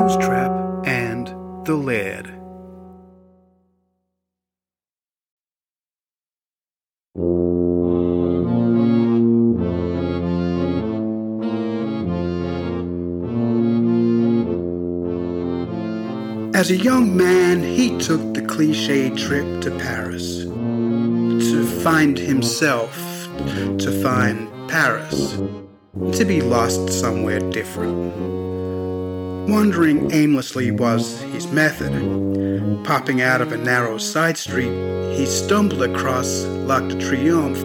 Musetrap and the Laird. As a young man, he took the cliche trip to Paris to find himself, to find Paris, to be lost somewhere different. Wandering aimlessly was his method. Popping out of a narrow side street, he stumbled across L'Arc de Triomphe.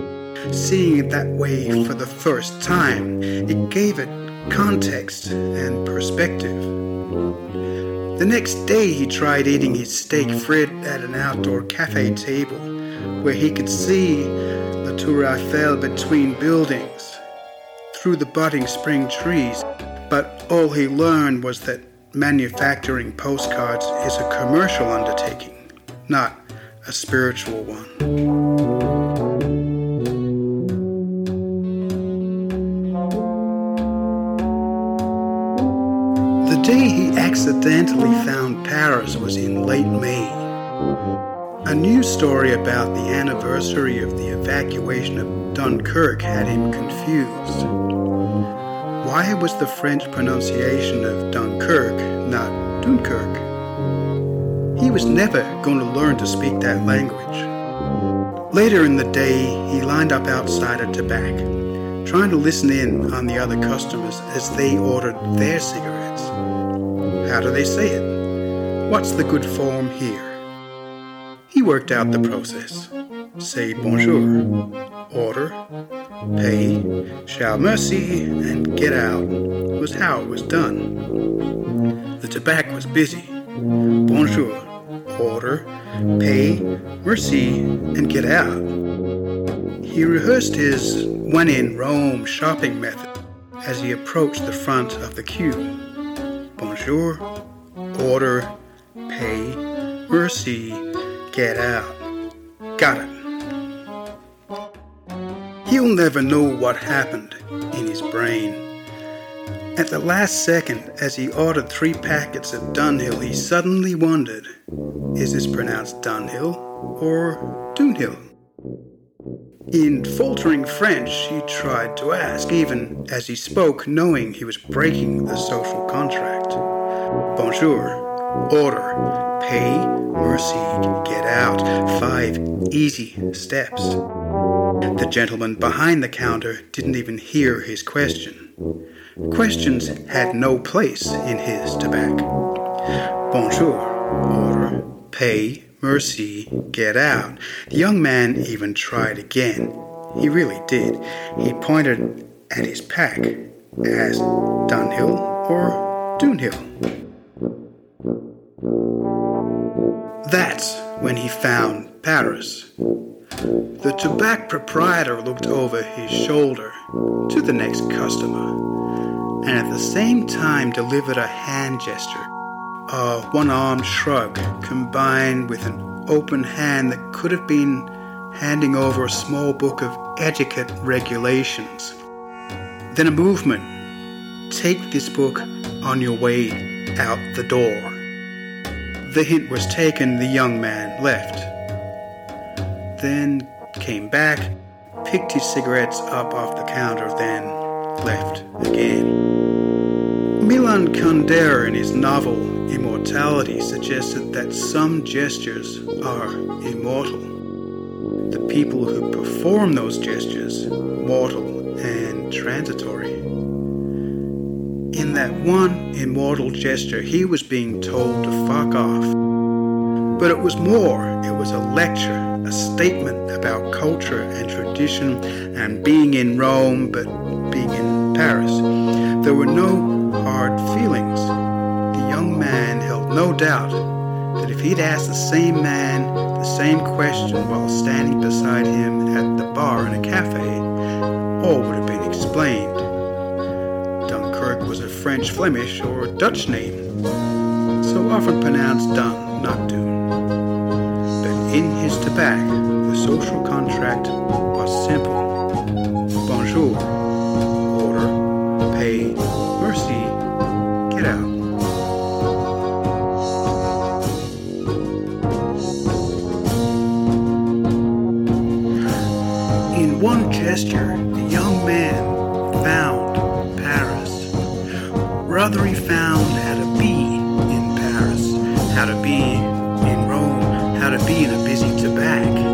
Seeing it that way for the first time, it gave it context and perspective. The next day, he tried eating his steak frites at an outdoor cafe table where he could see the Tour Eiffel between buildings through the budding spring trees. But all he learned was that manufacturing postcards is a commercial undertaking, not a spiritual one. The day he accidentally found Paris was in late May. A news story about the anniversary of the evacuation of Dunkirk had him confused. Why was the French pronunciation of Dunkirk not Dunkirk? He was never going to learn to speak that language. Later in the day, he lined up outside a tabac, trying to listen in on the other customers as they ordered their cigarettes. How do they say it? What's the good form here? He worked out the process. Say bonjour, order, pay, shout merci, and get out was how it was done. The tabac was busy. Bonjour, order, pay, merci, and get out. He rehearsed his when in Rome shopping method as he approached the front of the queue. Bonjour, order, pay, merci, get out. Got it. He'll never know what happened in his brain. At the last second, as he ordered three packets of Dunhill, he suddenly wondered is this pronounced Dunhill or Dunhill? In faltering French, he tried to ask, even as he spoke, knowing he was breaking the social contract. Bonjour, order, pay, merci, get out. Five easy steps. The gentleman behind the counter didn't even hear his question. Questions had no place in his tabac. Bonjour, order, pay, merci, get out. The young man even tried again. He really did. He pointed at his pack, as Dunhill or Dunhill. That's when he found Paris. The tabac proprietor looked over his shoulder to the next customer and at the same time delivered a hand gesture, a one armed shrug combined with an open hand that could have been handing over a small book of etiquette regulations. Then a movement take this book on your way out the door. The hint was taken, the young man left then came back, picked his cigarettes up off the counter, then left again. Milan Kundera, in his novel Immortality, suggested that some gestures are immortal. The people who perform those gestures, mortal and transitory. In that one immortal gesture, he was being told to fuck off. But it was more, it was a lecture a statement about culture and tradition and being in Rome but being in Paris. There were no hard feelings. The young man held no doubt that if he'd asked the same man the same question while standing beside him at the bar in a cafe, all would have been explained. Dunkirk was a French Flemish or Dutch name, so often pronounced Dun, not Dune. In his tabac, the social contract was simple. Bonjour, order, pay, merci, get out. In one gesture, the young man found Paris. Rothery found how to be in Paris, how to be be a busy Tabac,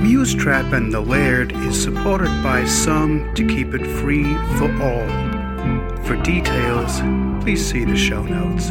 Musetrap and the Laird is supported by some to keep it free for all. For details, please see the show notes.